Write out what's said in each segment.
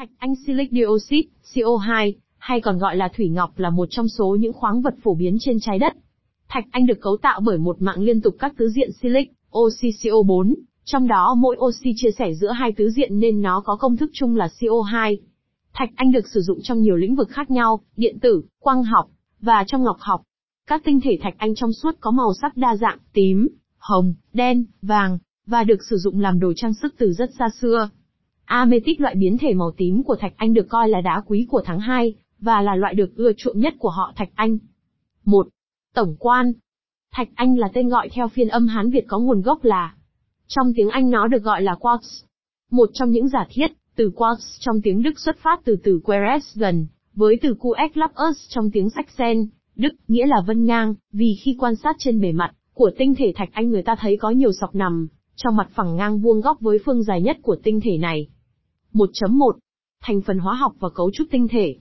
Thạch anh silic dioxide, CO2, hay còn gọi là thủy ngọc là một trong số những khoáng vật phổ biến trên trái đất. Thạch anh được cấu tạo bởi một mạng liên tục các tứ diện silic, oxy CO4, trong đó mỗi oxy chia sẻ giữa hai tứ diện nên nó có công thức chung là CO2. Thạch anh được sử dụng trong nhiều lĩnh vực khác nhau, điện tử, quang học, và trong ngọc học. Các tinh thể thạch anh trong suốt có màu sắc đa dạng, tím, hồng, đen, vàng, và được sử dụng làm đồ trang sức từ rất xa xưa. Ametic loại biến thể màu tím của thạch anh được coi là đá quý của tháng 2, và là loại được ưa chuộng nhất của họ thạch anh. 1. Tổng quan. Thạch anh là tên gọi theo phiên âm Hán Việt có nguồn gốc là. Trong tiếng Anh nó được gọi là quartz. Một trong những giả thiết, từ quartz trong tiếng Đức xuất phát từ từ Quaresgen, với từ Kueklapus trong tiếng Saxen, Đức, nghĩa là vân ngang, vì khi quan sát trên bề mặt của tinh thể thạch anh người ta thấy có nhiều sọc nằm, trong mặt phẳng ngang vuông góc với phương dài nhất của tinh thể này. 1.1. Thành phần hóa học và cấu trúc tinh thể.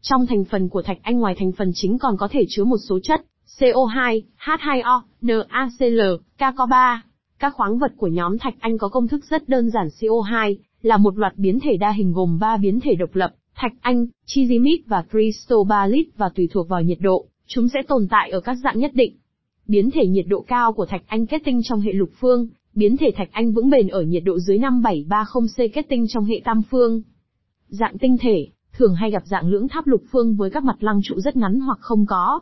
Trong thành phần của thạch anh ngoài thành phần chính còn có thể chứa một số chất, CO2, H2O, NaCl, KCO3. Các khoáng vật của nhóm thạch anh có công thức rất đơn giản CO2, là một loạt biến thể đa hình gồm 3 biến thể độc lập, thạch anh, chizimit và cristobalit và tùy thuộc vào nhiệt độ, chúng sẽ tồn tại ở các dạng nhất định. Biến thể nhiệt độ cao của thạch anh kết tinh trong hệ lục phương, biến thể thạch anh vững bền ở nhiệt độ dưới 5730C kết tinh trong hệ tam phương. Dạng tinh thể, thường hay gặp dạng lưỡng tháp lục phương với các mặt lăng trụ rất ngắn hoặc không có.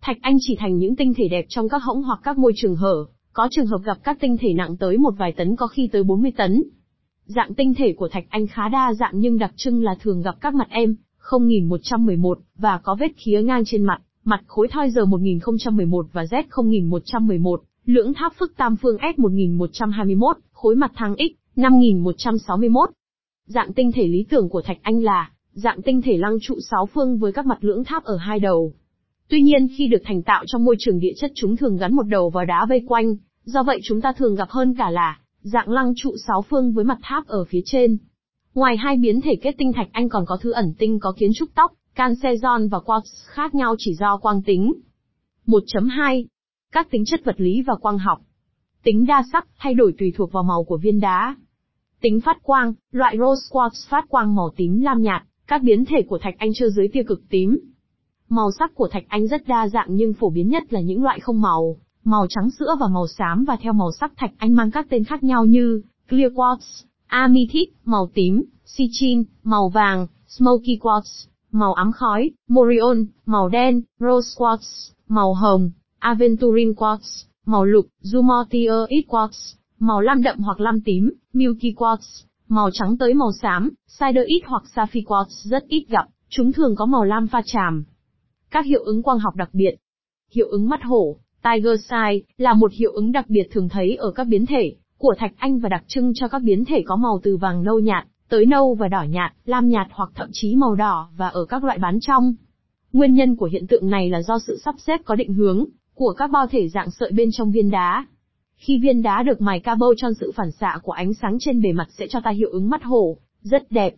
Thạch anh chỉ thành những tinh thể đẹp trong các hỗng hoặc các môi trường hở, có trường hợp gặp các tinh thể nặng tới một vài tấn có khi tới 40 tấn. Dạng tinh thể của thạch anh khá đa dạng nhưng đặc trưng là thường gặp các mặt em, 0111, và có vết khía ngang trên mặt, mặt khối thoi giờ 1011 và Z 0111, lưỡng tháp phức tam phương S 1121, khối mặt thăng X 5161. Dạng tinh thể lý tưởng của thạch anh là dạng tinh thể lăng trụ sáu phương với các mặt lưỡng tháp ở hai đầu. Tuy nhiên khi được thành tạo trong môi trường địa chất chúng thường gắn một đầu vào đá vây quanh, do vậy chúng ta thường gặp hơn cả là dạng lăng trụ sáu phương với mặt tháp ở phía trên. Ngoài hai biến thể kết tinh thạch anh còn có thứ ẩn tinh có kiến trúc tóc, canxezon và quartz khác nhau chỉ do quang tính. 1.2. Các tính chất vật lý và quang học. Tính đa sắc, thay đổi tùy thuộc vào màu của viên đá. Tính phát quang, loại rose quartz phát quang màu tím lam nhạt, các biến thể của thạch anh chưa dưới tia cực tím. Màu sắc của thạch anh rất đa dạng nhưng phổ biến nhất là những loại không màu, màu trắng sữa và màu xám và theo màu sắc thạch anh mang các tên khác nhau như clear quartz, amethyst, màu tím, sichin, màu vàng, smoky quartz, màu ám khói, morion, màu đen, rose quartz, màu hồng, aventurine quartz, màu lục, zumortier quartz, màu lam đậm hoặc lam tím, milky quartz, màu trắng tới màu xám, cider ít hoặc sapphire quartz rất ít gặp, chúng thường có màu lam pha tràm. Các hiệu ứng quang học đặc biệt. Hiệu ứng mắt hổ, Tiger Eye, là một hiệu ứng đặc biệt thường thấy ở các biến thể của thạch anh và đặc trưng cho các biến thể có màu từ vàng nâu nhạt, tới nâu và đỏ nhạt, lam nhạt hoặc thậm chí màu đỏ và ở các loại bán trong. Nguyên nhân của hiện tượng này là do sự sắp xếp có định hướng của các bao thể dạng sợi bên trong viên đá. Khi viên đá được mài cabo cho sự phản xạ của ánh sáng trên bề mặt sẽ cho ta hiệu ứng mắt hổ, rất đẹp.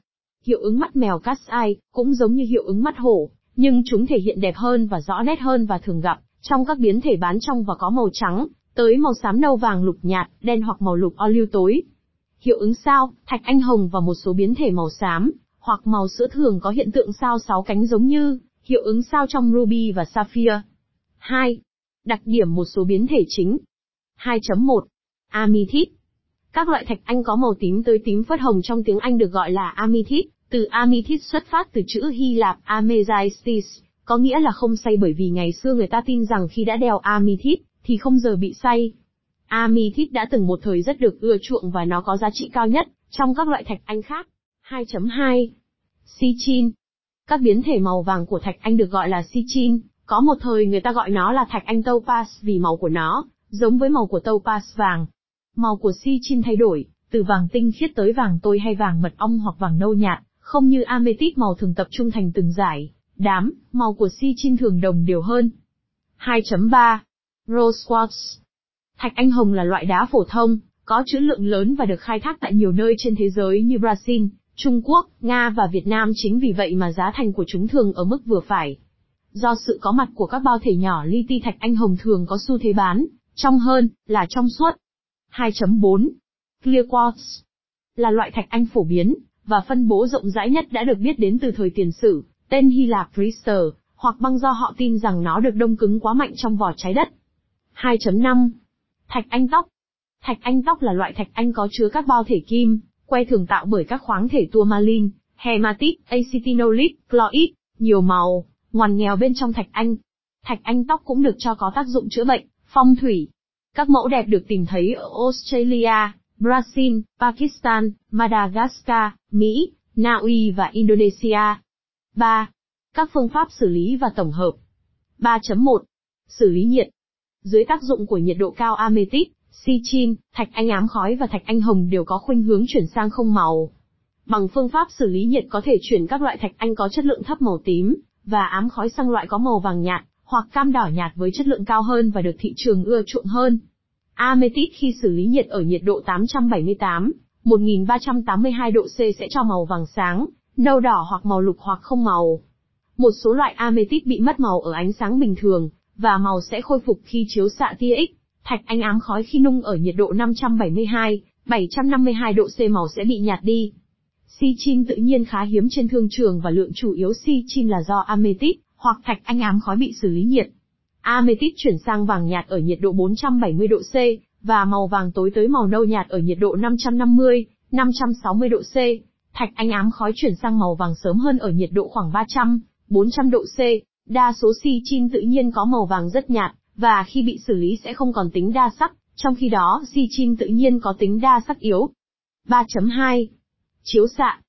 Hiệu ứng mắt mèo cast eye cũng giống như hiệu ứng mắt hổ, nhưng chúng thể hiện đẹp hơn và rõ nét hơn và thường gặp trong các biến thể bán trong và có màu trắng, tới màu xám nâu vàng lục nhạt, đen hoặc màu lục o lưu tối. Hiệu ứng sao, thạch anh hồng và một số biến thể màu xám, hoặc màu sữa thường có hiện tượng sao sáu cánh giống như hiệu ứng sao trong ruby và sapphire. 2. Đặc điểm một số biến thể chính. 2.1. Amethyst. Các loại thạch anh có màu tím tới tím phớt hồng trong tiếng Anh được gọi là amethyst, từ amethyst xuất phát từ chữ Hy Lạp amethystis, có nghĩa là không say bởi vì ngày xưa người ta tin rằng khi đã đeo amethyst, thì không giờ bị say. Amethyst đã từng một thời rất được ưa chuộng và nó có giá trị cao nhất trong các loại thạch anh khác. 2.2. Sichin. Các biến thể màu vàng của thạch anh được gọi là sichin, có một thời người ta gọi nó là thạch anh topaz vì màu của nó giống với màu của topaz vàng. Màu của sichin thay đổi, từ vàng tinh khiết tới vàng tôi hay vàng mật ong hoặc vàng nâu nhạt, không như amethyst màu thường tập trung thành từng giải, đám, màu của sichin thường đồng đều hơn. 2.3. Rose quartz. Thạch anh hồng là loại đá phổ thông, có trữ lượng lớn và được khai thác tại nhiều nơi trên thế giới như Brazil, Trung Quốc, Nga và Việt Nam chính vì vậy mà giá thành của chúng thường ở mức vừa phải. Do sự có mặt của các bao thể nhỏ li ti thạch anh hồng thường có xu thế bán, trong hơn, là trong suốt. 2.4. Clear quartz. Là loại thạch anh phổ biến, và phân bố rộng rãi nhất đã được biết đến từ thời tiền sử, tên Hy Lạp "crystal" hoặc băng do họ tin rằng nó được đông cứng quá mạnh trong vỏ trái đất. 2.5. Thạch anh tóc Thạch anh tóc là loại thạch anh có chứa các bao thể kim, que thường tạo bởi các khoáng thể tourmaline, hematite, acetinolite, chloride, nhiều màu, ngoằn nghèo bên trong thạch anh. Thạch anh tóc cũng được cho có tác dụng chữa bệnh, phong thủy. Các mẫu đẹp được tìm thấy ở Australia, Brazil, Pakistan, Madagascar, Mỹ, Na Uy và Indonesia. 3. Các phương pháp xử lý và tổng hợp. 3.1. Xử lý nhiệt. Dưới tác dụng của nhiệt độ cao amethyst, sichin, thạch anh ám khói và thạch anh hồng đều có khuynh hướng chuyển sang không màu. Bằng phương pháp xử lý nhiệt có thể chuyển các loại thạch anh có chất lượng thấp màu tím và ám khói xăng loại có màu vàng nhạt hoặc cam đỏ nhạt với chất lượng cao hơn và được thị trường ưa chuộng hơn. Ametit khi xử lý nhiệt ở nhiệt độ 878, 1382 độ C sẽ cho màu vàng sáng, nâu đỏ hoặc màu lục hoặc không màu. Một số loại ametit bị mất màu ở ánh sáng bình thường, và màu sẽ khôi phục khi chiếu xạ tia X. Thạch anh ám khói khi nung ở nhiệt độ 572, 752 độ C màu sẽ bị nhạt đi si chin tự nhiên khá hiếm trên thương trường và lượng chủ yếu si chin là do ametit hoặc thạch anh ám khói bị xử lý nhiệt. Ametit chuyển sang vàng nhạt ở nhiệt độ 470 độ C, và màu vàng tối tới màu nâu nhạt ở nhiệt độ 550, 560 độ C. Thạch anh ám khói chuyển sang màu vàng sớm hơn ở nhiệt độ khoảng 300, 400 độ C. Đa số si chin tự nhiên có màu vàng rất nhạt, và khi bị xử lý sẽ không còn tính đa sắc, trong khi đó si chin tự nhiên có tính đa sắc yếu. 3.2. Chiếu xạ.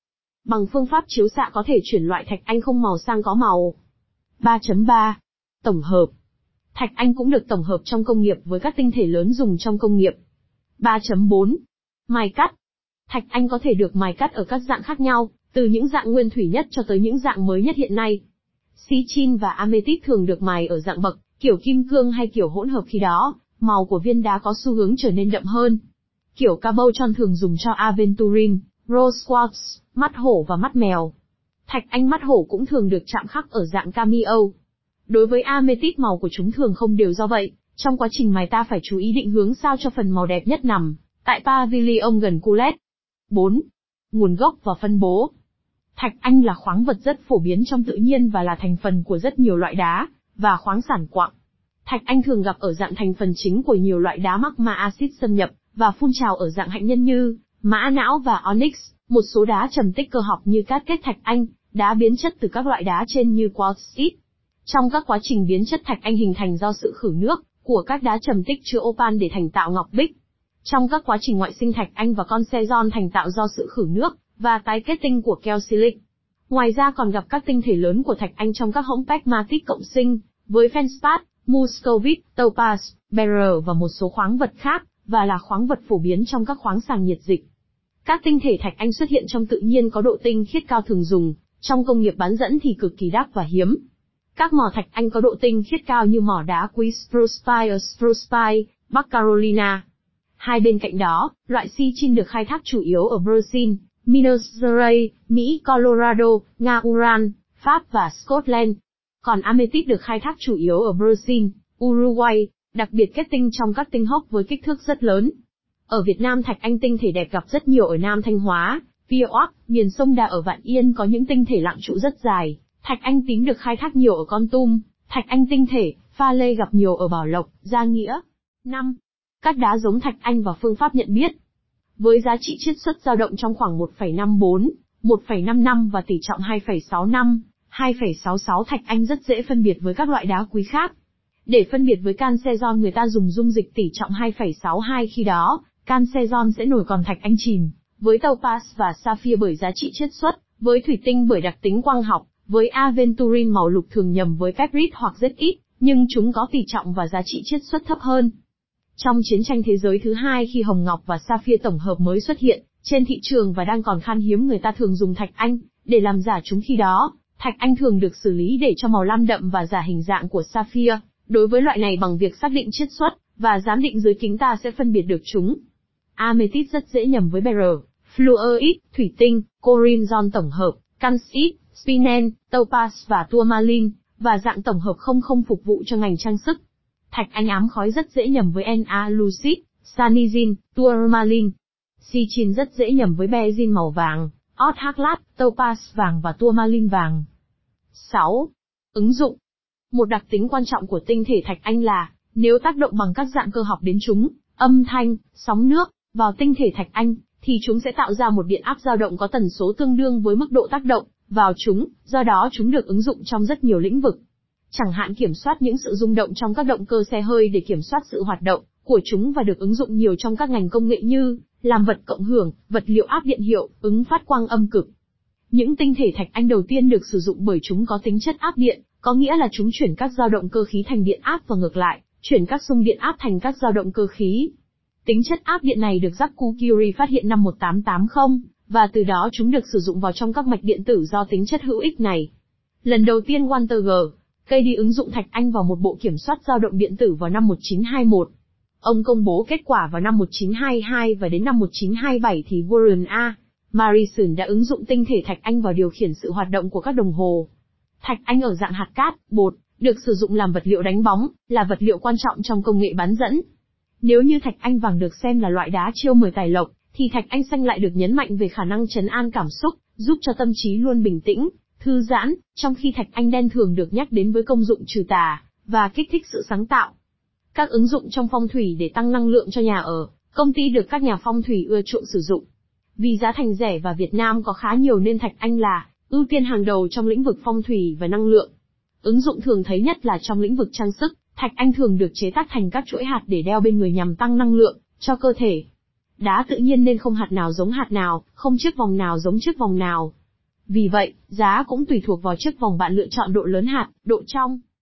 Bằng phương pháp chiếu xạ có thể chuyển loại thạch anh không màu sang có màu. 3.3. Tổng hợp. Thạch anh cũng được tổng hợp trong công nghiệp với các tinh thể lớn dùng trong công nghiệp. 3.4. Mài cắt. Thạch anh có thể được mài cắt ở các dạng khác nhau, từ những dạng nguyên thủy nhất cho tới những dạng mới nhất hiện nay. Sichin và amethyst thường được mài ở dạng bậc, kiểu kim cương hay kiểu hỗn hợp khi đó, màu của viên đá có xu hướng trở nên đậm hơn. Kiểu cabochon thường dùng cho aventurine, rose quartz, mắt hổ và mắt mèo. Thạch anh mắt hổ cũng thường được chạm khắc ở dạng cameo. Đối với amethyst màu của chúng thường không đều do vậy, trong quá trình mài ta phải chú ý định hướng sao cho phần màu đẹp nhất nằm tại pavilion gần Culet. 4. Nguồn gốc và phân bố. Thạch anh là khoáng vật rất phổ biến trong tự nhiên và là thành phần của rất nhiều loại đá và khoáng sản quặng. Thạch anh thường gặp ở dạng thành phần chính của nhiều loại đá mắc ma axit xâm nhập và phun trào ở dạng hạnh nhân như mã não và onyx, một số đá trầm tích cơ học như cát kết thạch anh, đá biến chất từ các loại đá trên như quartzite. Trong các quá trình biến chất thạch anh hình thành do sự khử nước của các đá trầm tích chứa opan để thành tạo ngọc bích. Trong các quá trình ngoại sinh thạch anh và con xe giòn thành tạo do sự khử nước và tái kết tinh của keo silic. Ngoài ra còn gặp các tinh thể lớn của thạch anh trong các hỗn pegmatit cộng sinh, với fenspat, muscovite, topaz, beryl và một số khoáng vật khác, và là khoáng vật phổ biến trong các khoáng sản nhiệt dịch. Các tinh thể thạch anh xuất hiện trong tự nhiên có độ tinh khiết cao thường dùng, trong công nghiệp bán dẫn thì cực kỳ đắt và hiếm. Các mỏ thạch anh có độ tinh khiết cao như mỏ đá quý Spruce ở Spruce Bắc Carolina. Hai bên cạnh đó, loại si được khai thác chủ yếu ở Brazil, Minas Gerais, Mỹ, Colorado, Nga Uran, Pháp và Scotland. Còn amethyst được khai thác chủ yếu ở Brazil, Uruguay, đặc biệt kết tinh trong các tinh hốc với kích thước rất lớn. Ở Việt Nam thạch anh tinh thể đẹp gặp rất nhiều ở Nam Thanh Hóa, Pia miền sông Đà ở Vạn Yên có những tinh thể lặng trụ rất dài, thạch anh tím được khai thác nhiều ở Con Tum, thạch anh tinh thể, pha lê gặp nhiều ở Bảo Lộc, Gia Nghĩa. 5. Các đá giống thạch anh và phương pháp nhận biết. Với giá trị chiết xuất dao động trong khoảng 1,54, 1,55 và tỷ trọng 2,65, 2,66 thạch anh rất dễ phân biệt với các loại đá quý khác. Để phân biệt với can do người ta dùng dung dịch tỷ trọng 2,62 khi đó, can sẽ nổi còn thạch anh chìm, với tàu pass và sapphire bởi giá trị chiết xuất, với thủy tinh bởi đặc tính quang học, với aventurine màu lục thường nhầm với peprit hoặc rất ít, nhưng chúng có tỷ trọng và giá trị chiết xuất thấp hơn. Trong chiến tranh thế giới thứ hai khi hồng ngọc và sapphire tổng hợp mới xuất hiện, trên thị trường và đang còn khan hiếm người ta thường dùng thạch anh, để làm giả chúng khi đó, thạch anh thường được xử lý để cho màu lam đậm và giả hình dạng của sapphire. Đối với loại này bằng việc xác định chiết xuất, và giám định dưới kính ta sẽ phân biệt được chúng. Amethyst rất dễ nhầm với beryl, fluorite, thủy tinh, corinzon tổng hợp, calcite, spinen, topaz và tourmaline, và dạng tổng hợp không không phục vụ cho ngành trang sức. Thạch anh ám khói rất dễ nhầm với Na lucid, sanizin, tourmaline. Sichin rất dễ nhầm với bezin màu vàng, othaclat, Topaz vàng và tourmaline vàng. 6. Ứng dụng Một đặc tính quan trọng của tinh thể thạch anh là, nếu tác động bằng các dạng cơ học đến chúng, âm thanh, sóng nước, vào tinh thể thạch anh, thì chúng sẽ tạo ra một điện áp dao động có tần số tương đương với mức độ tác động vào chúng, do đó chúng được ứng dụng trong rất nhiều lĩnh vực. Chẳng hạn kiểm soát những sự rung động trong các động cơ xe hơi để kiểm soát sự hoạt động của chúng và được ứng dụng nhiều trong các ngành công nghệ như làm vật cộng hưởng, vật liệu áp điện hiệu, ứng phát quang âm cực. Những tinh thể thạch anh đầu tiên được sử dụng bởi chúng có tính chất áp điện, có nghĩa là chúng chuyển các dao động cơ khí thành điện áp và ngược lại, chuyển các xung điện áp thành các dao động cơ khí. Tính chất áp điện này được Jacques Curie phát hiện năm 1880, và từ đó chúng được sử dụng vào trong các mạch điện tử do tính chất hữu ích này. Lần đầu tiên Walter G. Cây đi ứng dụng thạch anh vào một bộ kiểm soát dao động điện tử vào năm 1921. Ông công bố kết quả vào năm 1922 và đến năm 1927 thì Warren A. Marison đã ứng dụng tinh thể thạch anh vào điều khiển sự hoạt động của các đồng hồ. Thạch anh ở dạng hạt cát, bột, được sử dụng làm vật liệu đánh bóng, là vật liệu quan trọng trong công nghệ bán dẫn. Nếu như thạch anh vàng được xem là loại đá chiêu mời tài lộc, thì thạch anh xanh lại được nhấn mạnh về khả năng trấn an cảm xúc, giúp cho tâm trí luôn bình tĩnh, thư giãn, trong khi thạch anh đen thường được nhắc đến với công dụng trừ tà, và kích thích sự sáng tạo. Các ứng dụng trong phong thủy để tăng năng lượng cho nhà ở, công ty được các nhà phong thủy ưa chuộng sử dụng. Vì giá thành rẻ và Việt Nam có khá nhiều nên thạch anh là ưu tiên hàng đầu trong lĩnh vực phong thủy và năng lượng. Ứng dụng thường thấy nhất là trong lĩnh vực trang sức, thạch anh thường được chế tác thành các chuỗi hạt để đeo bên người nhằm tăng năng lượng cho cơ thể. Đá tự nhiên nên không hạt nào giống hạt nào, không chiếc vòng nào giống chiếc vòng nào. Vì vậy, giá cũng tùy thuộc vào chiếc vòng bạn lựa chọn độ lớn hạt, độ trong.